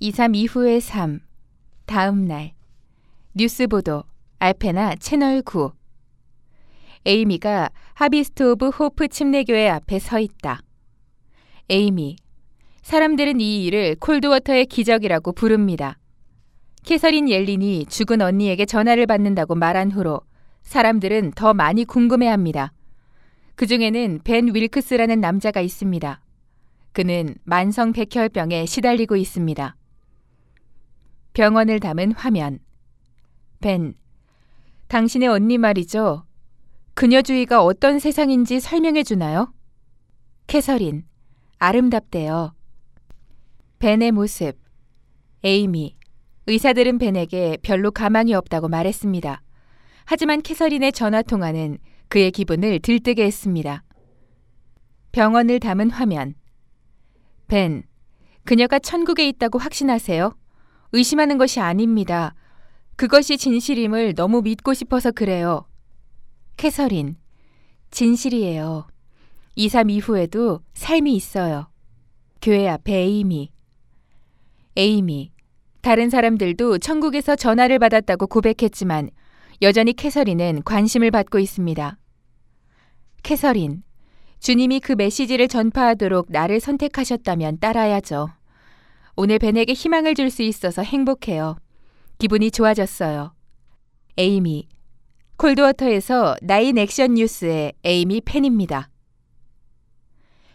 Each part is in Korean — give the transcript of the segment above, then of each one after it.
이 삶 이후의 삶. 다음 날. 뉴스 보도. 알페나 채널 9. 에이미가 하비스트 오브 호프 침례교회 앞에 서 있다. 에이미. 사람들은 이 일을 콜드워터의 기적이라고 부릅니다. 캐서린 옐린이 죽은 언니에게 전화를 받는다고 말한 후로 사람들은 더 많이 궁금해합니다. 그 중에는 벤 윌크스라는 남자가 있습니다. 그는 만성 백혈병에 시달리고 있습니다. 병원을 담은 화면. 벤, 당신의 언니 말이죠. 그녀주의가 어떤 세상인지 설명해 주나요? 캐서린, 아름답대요. 벤의 모습. 에이미, 의사들은 벤에게 별로 가망이 없다고 말했습니다. 하지만 캐서린의 전화 통화는 그의 기분을 들뜨게 했습니다. 병원을 담은 화면. 벤, 그녀가 천국에 있다고 확신하세요? 의심하는 것이 아닙니다. 그것이 진실임을 너무 믿고 싶어서 그래요. 캐서린, 진실이에요. 2, 3 이후에도 삶이 있어요. 교회 앞에 에이미. 에이미, 다른 사람들도 천국에서 전화를 받았다고 고백했지만 여전히 캐서린은 관심을 받고 있습니다. 캐서린, 주님이 그 메시지를 전파하도록 나를 선택하셨다면 따라야죠. 오늘 벤에게 희망을 줄 수 있어서 행복해요. 기분이 좋아졌어요. 에이미. 콜드워터에서 나인 액션 뉴스의 에이미 펜입니다.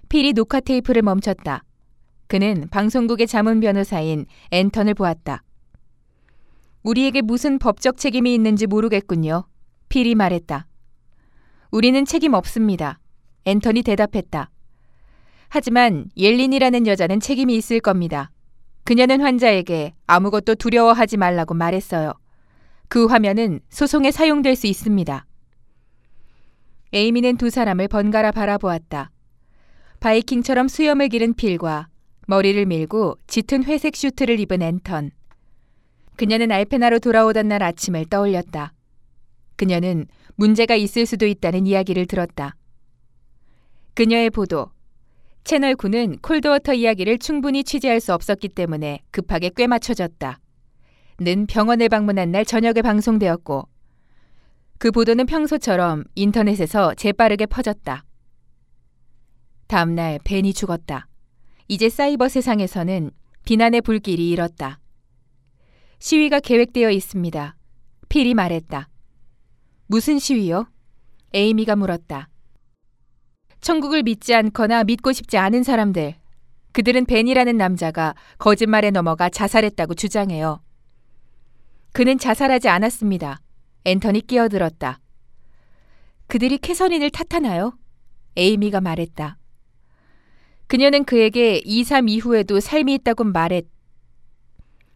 필이 녹화 테이프를 멈췄다. 그는 방송국의 자문 변호사인 앤턴을 보았다. 우리에게 무슨 법적 책임이 있는지 모르겠군요. 필이 말했다. 우리는 책임 없습니다. 앤턴이 대답했다. 하지만 옐린이라는 여자는 책임이 있을 겁니다. 그녀는 환자에게 아무것도 두려워하지 말라고 말했어요. 그 화면은 소송에 사용될 수 있습니다. 에이미는 두 사람을 번갈아 바라보았다. 바이킹처럼 수염을 기른 필과 머리를 밀고 짙은 회색 슈트를 입은 앤턴. 그녀는 알페나로 돌아오던 날 아침을 떠올렸다. 그녀는 문제가 있을 수도 있다는 이야기를 들었다. 그녀의 보도, 채널 9는 콜드워터 이야기를 충분히 취재할 수 없었기 때문에 급하게 꿰맞춰졌다. 는 병원을 방문한 날 저녁에 방송되었고 그 보도는 평소처럼 인터넷에서 재빠르게 퍼졌다. 다음 날 벤이 죽었다. 이제 사이버 세상에서는 비난의 불길이 일었다. 시위가 계획되어 있습니다. 필이 말했다. 무슨 시위요? 에이미가 물었다. 천국을 믿지 않거나 믿고 싶지 않은 사람들. 그들은 벤이라는 남자가 거짓말에 넘어가 자살했다고 주장해요. 그는 자살하지 않았습니다. 앤터니 끼어들었다. 그들이 캐서린을 탓하나요? 에이미가 말했다. 그녀는 그에게 2, 3 이후에도 삶이 있다고 말했.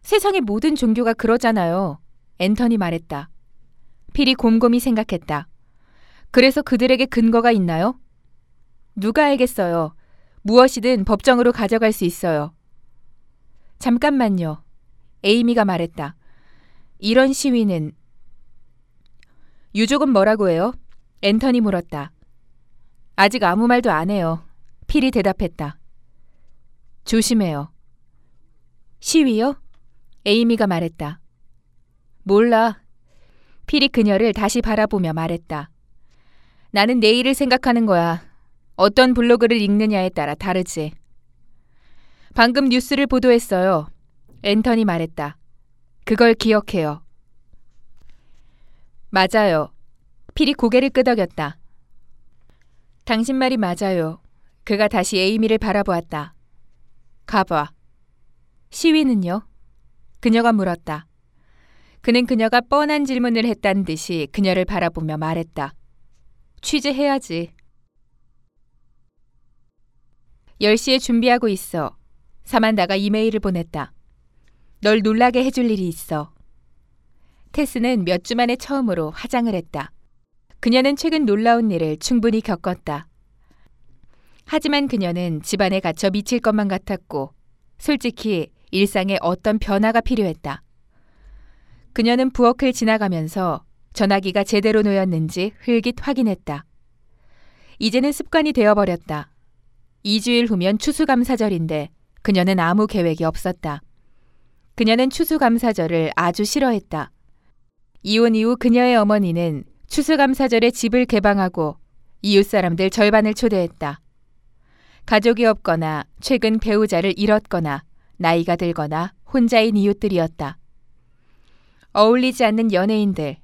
세상의 모든 종교가 그러잖아요. 앤터니 말했다. 필이 곰곰이 생각했다. 그래서 그들에게 근거가 있나요? 누가 알겠어요. 무엇이든 법정으로 가져갈 수 있어요. 잠깐만요. 에이미가 말했다. 이런 시위는 유족은 뭐라고 해요? 앤터니 물었다. 아직 아무 말도 안 해요. 필이 대답했다. 조심해요. 시위요? 에이미가 말했다. 몰라. 필이 그녀를 다시 바라보며 말했다. 나는 내일을 생각하는 거야. 어떤 블로그를 읽느냐에 따라 다르지. 방금 뉴스를 보도했어요. 앤터니 말했다. 그걸 기억해요. 맞아요. 필이 고개를 끄덕였다. 당신 말이 맞아요. 그가 다시 에이미를 바라보았다. 가봐. 시위는요? 그녀가 물었다. 그는 그녀가 뻔한 질문을 했다는 듯이 그녀를 바라보며 말했다. 취재해야지. 10시에 준비하고 있어. 사만다가 이메일을 보냈다. 널 놀라게 해줄 일이 있어. 테스는 몇 주 만에 처음으로 화장을 했다. 그녀는 최근 놀라운 일을 충분히 겪었다. 하지만 그녀는 집안에 갇혀 미칠 것만 같았고, 솔직히 일상에 어떤 변화가 필요했다. 그녀는 부엌을 지나가면서 전화기가 제대로 놓였는지 흘깃 확인했다. 이제는 습관이 되어버렸다. 2주일 후면 추수감사절인데 그녀는 아무 계획이 없었다. 그녀는 추수감사절을 아주 싫어했다. 이혼 이후 그녀의 어머니는 추수감사절에 집을 개방하고 이웃 사람들 절반을 초대했다. 가족이 없거나 최근 배우자를 잃었거나 나이가 들거나 혼자인 이웃들이었다. 어울리지 않는 연예인들,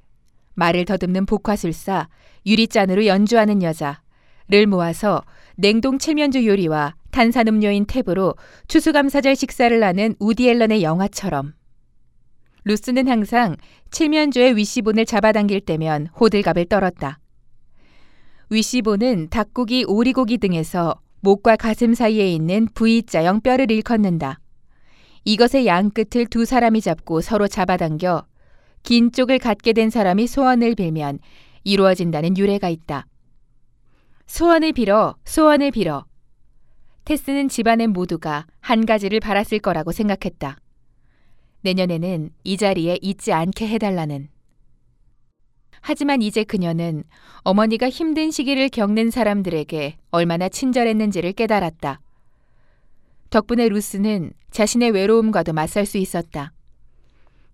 말을 더듬는 복화술사, 유리잔으로 연주하는 여자 를 모아서 냉동 칠면조 요리와 탄산음료인 탭으로 추수감사절 식사를 하는 우디 앨런의 영화처럼 루스는 항상 칠면조의 위시본을 잡아당길 때면 호들갑을 떨었다. 위시본은 닭고기, 오리고기 등에서 목과 가슴 사이에 있는 V자형 뼈를 일컫는다. 이것의 양 끝을 두 사람이 잡고 서로 잡아당겨 긴 쪽을 갖게 된 사람이 소원을 빌면 이루어진다는 유래가 있다. 소원을 빌어, 소원을 빌어. 테스는 집안의 모두가 한 가지를 바랐을 거라고 생각했다. 내년에는 이 자리에 있지 않게 해달라는. 하지만 이제 그녀는 어머니가 힘든 시기를 겪는 사람들에게 얼마나 친절했는지를 깨달았다. 덕분에 루스는 자신의 외로움과도 맞설 수 있었다.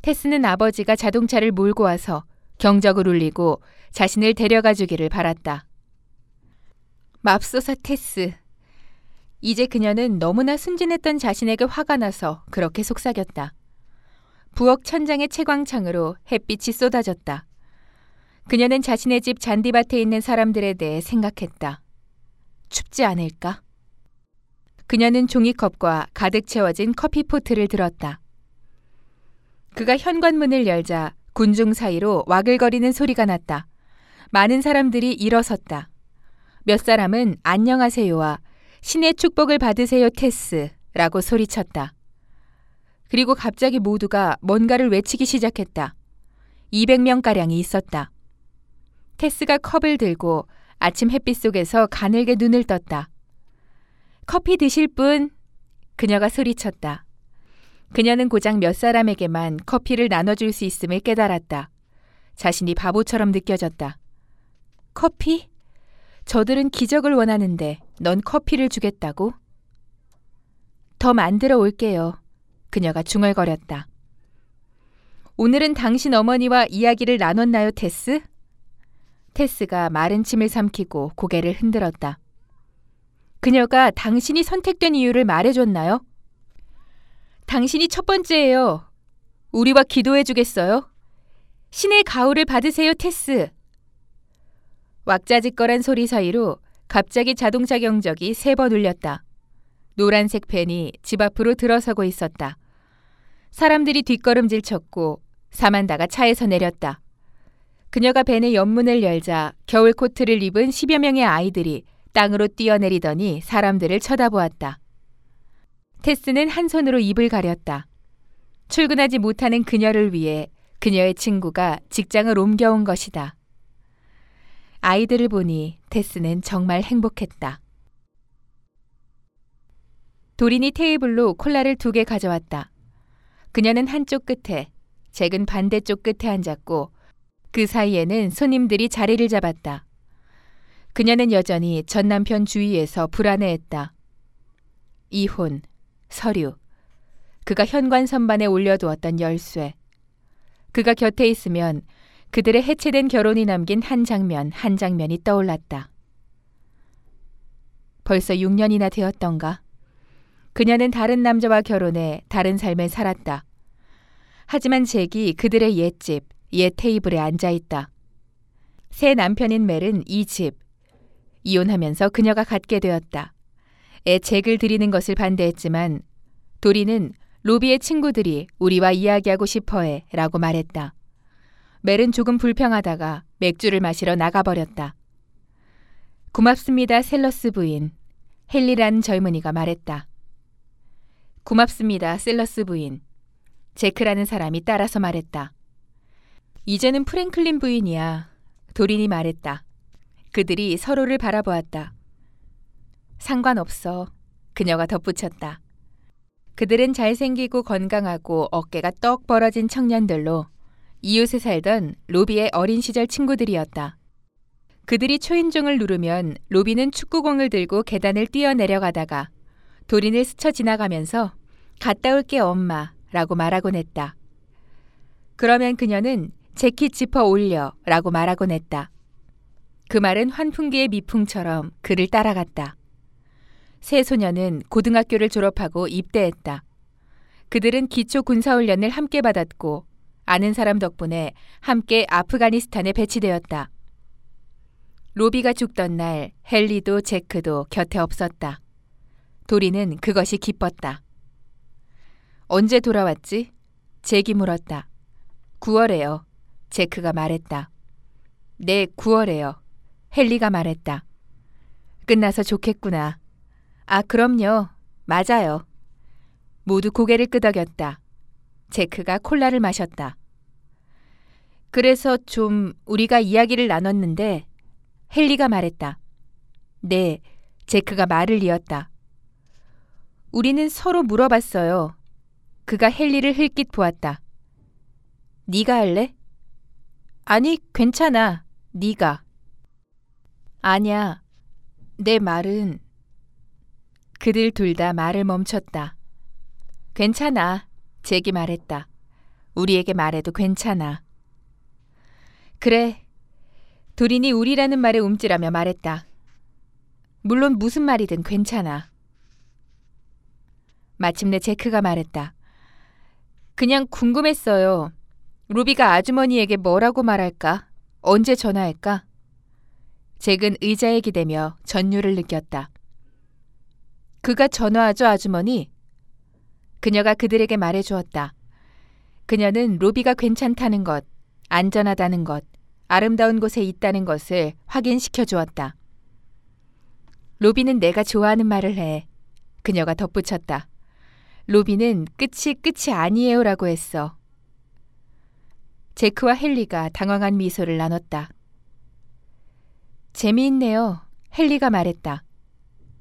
테스는 아버지가 자동차를 몰고 와서 경적을 울리고 자신을 데려가 주기를 바랐다. 맙소사 테스. 이제 그녀는 너무나 순진했던 자신에게 화가 나서 그렇게 속삭였다. 부엌 천장의 채광창으로 햇빛이 쏟아졌다. 그녀는 자신의 집 잔디밭에 있는 사람들에 대해 생각했다. 춥지 않을까? 그녀는 종이컵과 가득 채워진 커피포트를 들었다. 그가 현관문을 열자 군중 사이로 와글거리는 소리가 났다. 많은 사람들이 일어섰다. 몇 사람은 안녕하세요와 신의 축복을 받으세요 테스라고 소리쳤다. 그리고 갑자기 모두가 뭔가를 외치기 시작했다. 200명가량이 있었다. 테스가 컵을 들고 아침 햇빛 속에서 가늘게 눈을 떴다. 커피 드실 분? 그녀가 소리쳤다. 그녀는 고작 몇 사람에게만 커피를 나눠줄 수 있음을 깨달았다. 자신이 바보처럼 느껴졌다. 커피? 저들은 기적을 원하는데 넌 커피를 주겠다고? 더 만들어 올게요. 그녀가 중얼거렸다. 오늘은 당신 어머니와 이야기를 나눴나요, 테스? 테스가 마른 침을 삼키고 고개를 흔들었다. 그녀가 당신이 선택된 이유를 말해줬나요? 당신이 첫 번째예요. 우리와 기도해 주겠어요? 신의 가호를 받으세요, 테스. 왁자지껄한 소리 사이로 갑자기 자동차 경적이 세 번 울렸다. 노란색 팬이 집 앞으로 들어서고 있었다. 사람들이 뒷걸음질 쳤고 사만다가 차에서 내렸다. 그녀가 벤의 옆문을 열자 겨울 코트를 입은 10여 명의 아이들이 땅으로 뛰어내리더니 사람들을 쳐다보았다. 테스는 한 손으로 입을 가렸다. 출근하지 못하는 그녀를 위해 그녀의 친구가 직장을 옮겨온 것이다. 아이들을 보니 테스는 정말 행복했다. 도린이 테이블로 콜라를 두 개 가져왔다. 그녀는 한쪽 끝에, 잭은 반대쪽 끝에 앉았고 그 사이에는 손님들이 자리를 잡았다. 그녀는 여전히 전 남편 주위에서 불안해했다. 이혼, 서류, 그가 현관 선반에 올려두었던 열쇠. 그가 곁에 있으면 그들의 해체된 결혼이 남긴 한 장면, 한 장면이 떠올랐다. 벌써 6년이나 되었던가. 그녀는 다른 남자와 결혼해 다른 삶을 살았다. 하지만 잭이 그들의 옛집, 옛 테이블에 앉아 있다. 새 남편인 멜은 이 집. 이혼하면서 그녀가 갖게 되었다. 애 잭을 드리는 것을 반대했지만 도리는 로비의 친구들이 우리와 이야기하고 싶어 해 라고 말했다. 멜은 조금 불평하다가 맥주를 마시러 나가버렸다. 고맙습니다, 셀러스 부인. 헨리라는 젊은이가 말했다. 고맙습니다, 셀러스 부인. 제크라는 사람이 따라서 말했다. 이제는 프랭클린 부인이야. 도린이 말했다. 그들이 서로를 바라보았다. 상관없어. 그녀가 덧붙였다. 그들은 잘생기고 건강하고 어깨가 떡 벌어진 청년들로 이웃에 살던 로비의 어린 시절 친구들이었다. 그들이 초인종을 누르면 로비는 축구공을 들고 계단을 뛰어내려가다가 도린을 스쳐 지나가면서 갔다 올게 엄마 라고 말하곤 했다. 그러면 그녀는 재킷 지퍼 올려 라고 말하곤 했다. 그 말은 환풍기의 미풍처럼 그를 따라갔다. 세 소녀는 고등학교를 졸업하고 입대했다. 그들은 기초 군사훈련을 함께 받았고 아는 사람 덕분에 함께 아프가니스탄에 배치되었다. 로비가 죽던 날 헨리도 제크도 곁에 없었다. 도리는 그것이 기뻤다. 언제 돌아왔지? 잭이 물었다. 9월에요. 제크가 말했다. 네, 9월에요. 헨리가 말했다. 끝나서 좋겠구나. 아, 그럼요. 맞아요. 모두 고개를 끄덕였다. 제크가 콜라를 마셨다. 그래서 좀 우리가 이야기를 나눴는데 헨리가 말했다. 네, 제크가 말을 이었다. 우리는 서로 물어봤어요. 그가 헨리를 흘낏 보았다. 네가 할래? 아니, 괜찮아. 네가. 아냐. 내 말은 그들 둘 다 말을 멈췄다. 괜찮아. 잭이 말했다. 우리에게 말해도 괜찮아. 그래. 도린이 우리라는 말에 움찔하며 말했다. 물론 무슨 말이든 괜찮아. 마침내 제크가 말했다. 그냥 궁금했어요. 루비가 아주머니에게 뭐라고 말할까? 언제 전화할까? 잭은 의자에 기대며 전율을 느꼈다. 그가 전화하죠, 아주머니? 그녀가 그들에게 말해 주었다. 그녀는 로비가 괜찮다는 것, 안전하다는 것, 아름다운 곳에 있다는 것을 확인시켜 주었다. 로비는 내가 좋아하는 말을 해. 그녀가 덧붙였다. 로비는 끝이 끝이 아니에요라고 했어. 제크와 헨리가 당황한 미소를 나눴다. 재미있네요. 헨리가 말했다.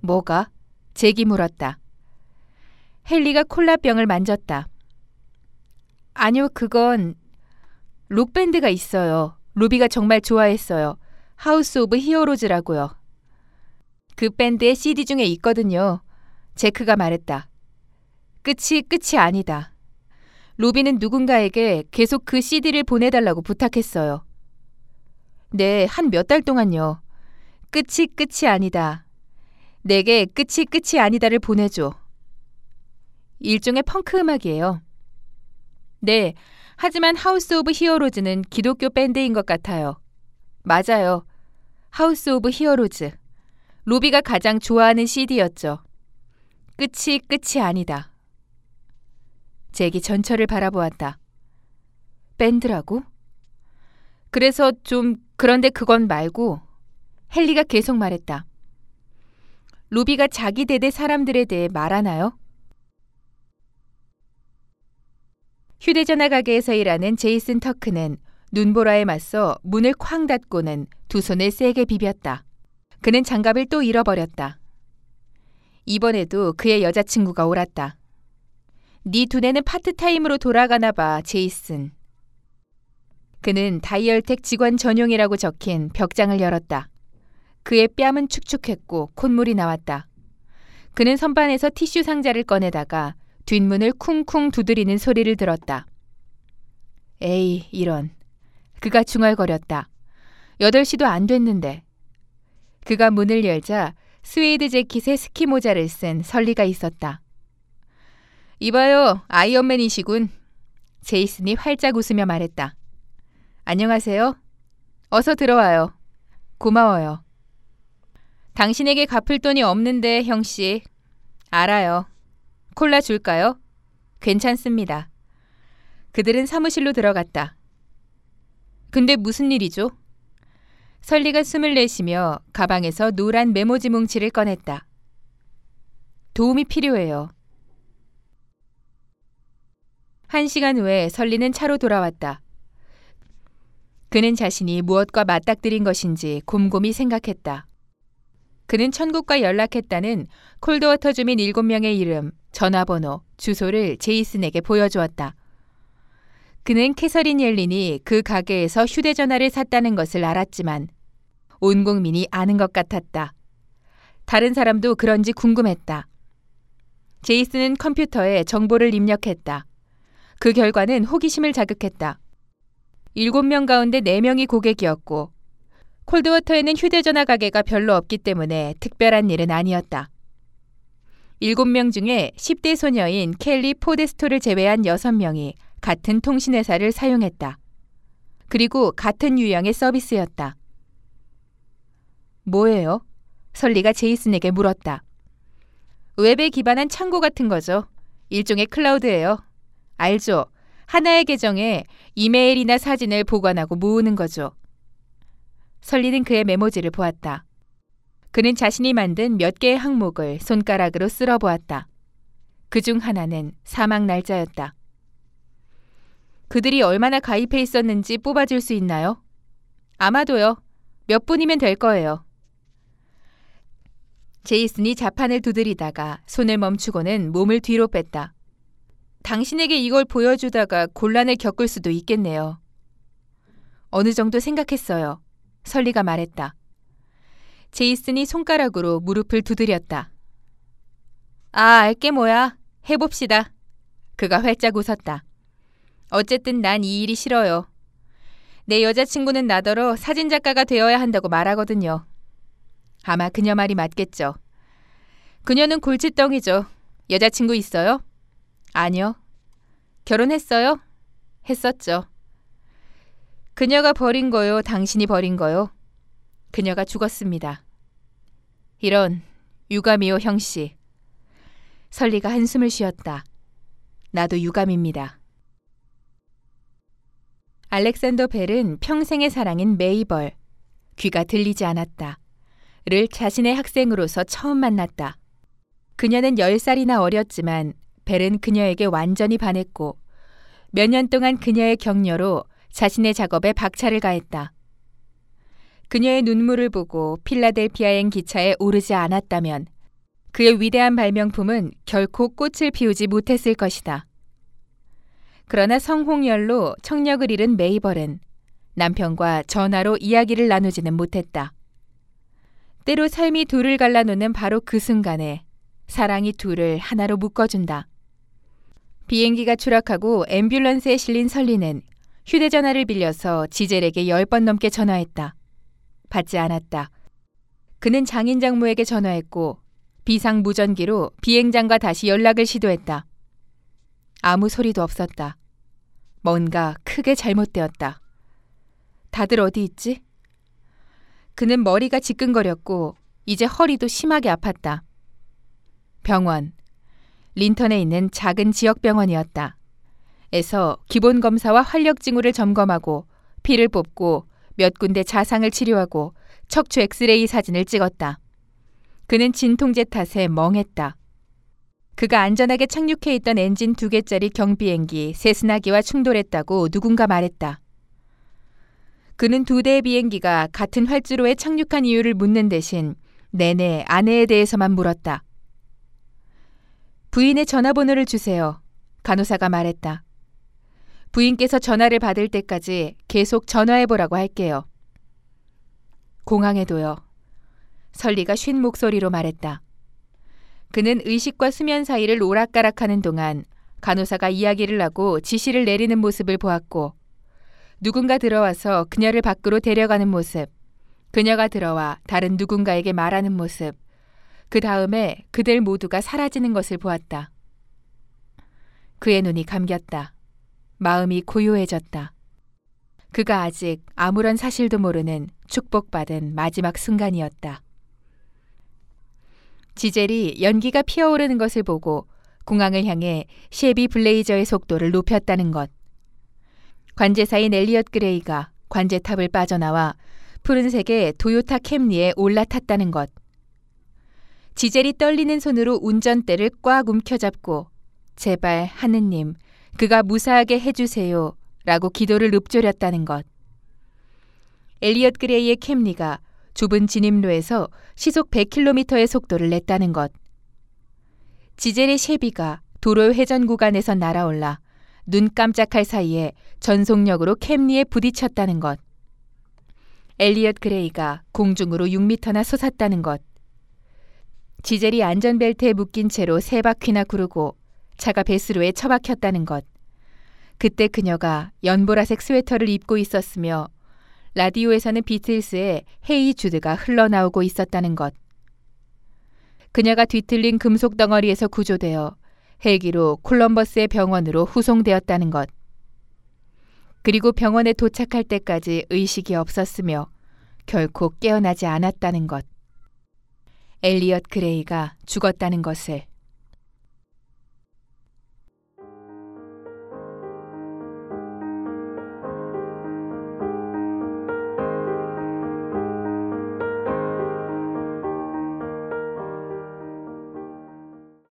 뭐가? 잭이 물었다. 헨리가 콜라병을 만졌다. 아니요, 그건 록밴드가 있어요. 루비가 정말 좋아했어요. 하우스 오브 히어로즈라고요. 그 밴드의 CD 중에 있거든요. 잭이 말했다. 끝이 끝이 아니다. 루비는 누군가에게 계속 그 CD를 보내달라고 부탁했어요. 네, 한 몇 달 동안요. 끝이 끝이 아니다. 내게 끝이 끝이 아니다를 보내줘. 일종의 펑크 음악이에요. 네, 하지만 House of Heroes는 기독교 밴드인 것 같아요. 맞아요. House of Heroes. 로비가 가장 좋아하는 CD였죠. 끝이 끝이 아니다. 잭이 전철을 바라보았다. 밴드라고? 그래서 좀 그런데 그건 말고 헨리가 계속 말했다. 루비가 자기 대대 사람들에 대해 말하나요? 휴대전화 가게에서 일하는 제이슨 터크는 눈보라에 맞서 문을 쾅 닫고는 두 손을 세게 비볐다. 그는 장갑을 또 잃어버렸다. 이번에도 그의 여자친구가 옳았다. 네 두뇌는 파트타임으로 돌아가나 봐, 제이슨. 그는 다이얼텍 직원 전용이라고 적힌 벽장을 열었다. 그의 뺨은 축축했고 콧물이 나왔다. 그는 선반에서 티슈 상자를 꺼내다가 뒷문을 쿵쿵 두드리는 소리를 들었다. 에이, 이런. 그가 중얼거렸다. 8시도 안 됐는데. 그가 문을 열자 스웨이드 재킷에 스키 모자를 쓴 설리가 있었다. 이봐요, 아이언맨이시군. 제이슨이 활짝 웃으며 말했다. 안녕하세요. 어서 들어와요. 고마워요. 당신에게 갚을 돈이 없는데, 형씨. 알아요. 콜라 줄까요? 괜찮습니다. 그들은 사무실로 들어갔다. 근데 무슨 일이죠? 설리가 숨을 내쉬며 가방에서 노란 메모지 뭉치를 꺼냈다. 도움이 필요해요. 한 시간 후에 설리는 차로 돌아왔다. 그는 자신이 무엇과 맞닥뜨린 것인지 곰곰이 생각했다. 그는 천국과 연락했다는 콜드워터 주민 7명의 이름, 전화번호, 주소를 제이슨에게 보여주었다. 그는 캐서린 옐린이 그 가게에서 휴대전화를 샀다는 것을 알았지만 온 국민이 아는 것 같았다. 다른 사람도 그런지 궁금했다. 제이슨은 컴퓨터에 정보를 입력했다. 그 결과는 호기심을 자극했다. 7명 가운데 4명이 고객이었고 콜드워터에는 휴대전화 가게가 별로 없기 때문에 특별한 일은 아니었다. 7명 중에 10대 소녀인 켈리 포데스토를 제외한 6명이 같은 통신회사를 사용했다. 그리고 같은 유형의 서비스였다. 뭐예요? 설리가 제이슨에게 물었다. 웹에 기반한 창고 같은 거죠. 일종의 클라우드예요. 알죠? 하나의 계정에 이메일이나 사진을 보관하고 모으는 거죠. 설리는 그의 메모지를 보았다. 그는 자신이 만든 몇 개의 항목을 손가락으로 쓸어 보았다. 그 중 하나는 사망 날짜였다. 그들이 얼마나 가입해 있었는지 뽑아줄 수 있나요? 아마도요. 몇 분이면 될 거예요. 제이슨이 자판을 두드리다가 손을 멈추고는 몸을 뒤로 뺐다. 당신에게 이걸 보여주다가 곤란을 겪을 수도 있겠네요. 어느 정도 생각했어요. 설리가 말했다. 제이슨이 손가락으로 무릎을 두드렸다. 아, 알게 뭐야. 해봅시다. 그가 활짝 웃었다. 어쨌든 난 이 일이 싫어요. 내 여자친구는 나더러 사진작가가 되어야 한다고 말하거든요. 아마 그녀 말이 맞겠죠. 그녀는 골칫덩이죠. 여자친구 있어요? 아니요. 결혼했어요? 했었죠. 그녀가 버린 거요? 당신이 버린 거요? 그녀가 죽었습니다. 이런 유감이요, 형씨. 설리가 한숨을 쉬었다. 나도 유감입니다. 알렉산더 벨은 평생의 사랑인 메이벌. 귀가 들리지 않았다. 를 자신의 학생으로서 처음 만났다. 그녀는 10살이나 어렸지만 벨은 그녀에게 완전히 반했고 몇 년 동안 그녀의 격려로 자신의 작업에 박차를 가했다. 그녀의 눈물을 보고 필라델피아행 기차에 오르지 않았다면 그의 위대한 발명품은 결코 꽃을 피우지 못했을 것이다. 그러나 성홍열로 청력을 잃은 메이벌은 남편과 전화로 이야기를 나누지는 못했다. 때로 삶이 둘을 갈라놓는 바로 그 순간에 사랑이 둘을 하나로 묶어준다. 비행기가 추락하고 앰뷸런스에 실린 설리는 휴대전화를 빌려서 지젤에게 열 번 넘게 전화했다. 받지 않았다. 그는 장인 장모에게 전화했고 비상 무전기로 비행장과 다시 연락을 시도했다. 아무 소리도 없었다. 뭔가 크게 잘못되었다. 다들 어디 있지? 그는 머리가 지끈거렸고 이제 허리도 심하게 아팠다. 병원. 린턴에 있는 작은 지역 병원이었다. 에서 기본 검사와 활력 징후를 점검하고 피를 뽑고 몇 군데 자상을 치료하고 척추 엑스레이 사진을 찍었다. 그는 진통제 탓에 멍했다. 그가 안전하게 착륙해 있던 엔진 두 개짜리 경비행기 세스나기와 충돌했다고 누군가 말했다. 그는 두 대의 비행기가 같은 활주로에 착륙한 이유를 묻는 대신 내내 아내에 대해서만 물었다. 부인의 전화번호를 주세요. 간호사가 말했다. 부인께서 전화를 받을 때까지 계속 전화해보라고 할게요. 공항에도요. 설리가 쉰 목소리로 말했다. 그는 의식과 수면 사이를 오락가락하는 동안 간호사가 이야기를 하고 지시를 내리는 모습을 보았고 누군가 들어와서 그녀를 밖으로 데려가는 모습, 그녀가 들어와 다른 누군가에게 말하는 모습, 그 다음에 그들 모두가 사라지는 것을 보았다. 그의 눈이 감겼다. 마음이 고요해졌다. 그가 아직 아무런 사실도 모르는 축복받은 마지막 순간이었다. 지젤이 연기가 피어오르는 것을 보고 공항을 향해 셰비 블레이저의 속도를 높였다는 것. 관제사인 엘리엇 그레이가 관제탑을 빠져나와 푸른색의 도요타 캠리에 올라탔다는 것. 지젤이 떨리는 손으로 운전대를 꽉 움켜잡고 제발 하느님 그가 무사하게 해주세요 라고 기도를 읊조렸다는 것. 엘리엇 그레이의 캠리가 좁은 진입로에서 시속 100km의 속도를 냈다는 것. 지젤의 셰비가 도로 회전 구간에서 날아올라 눈 깜짝할 사이에 전속력으로 캠리에 부딪혔다는 것. 엘리엇 그레이가 공중으로 6미터나 솟았다는 것. 지젤이 안전벨트에 묶인 채로 세 바퀴나 구르고 차가 배수로에 처박혔다는 것. 그때 그녀가 연보라색 스웨터를 입고 있었으며 라디오에서는 비틀스의 Hey Jude가 흘러나오고 있었다는 것. 그녀가 뒤틀린 금속 덩어리에서 구조되어 헬기로 콜럼버스의 병원으로 후송되었다는 것. 그리고 병원에 도착할 때까지 의식이 없었으며 결코 깨어나지 않았다는 것. 엘리엇 그레이가 죽었다는 것을.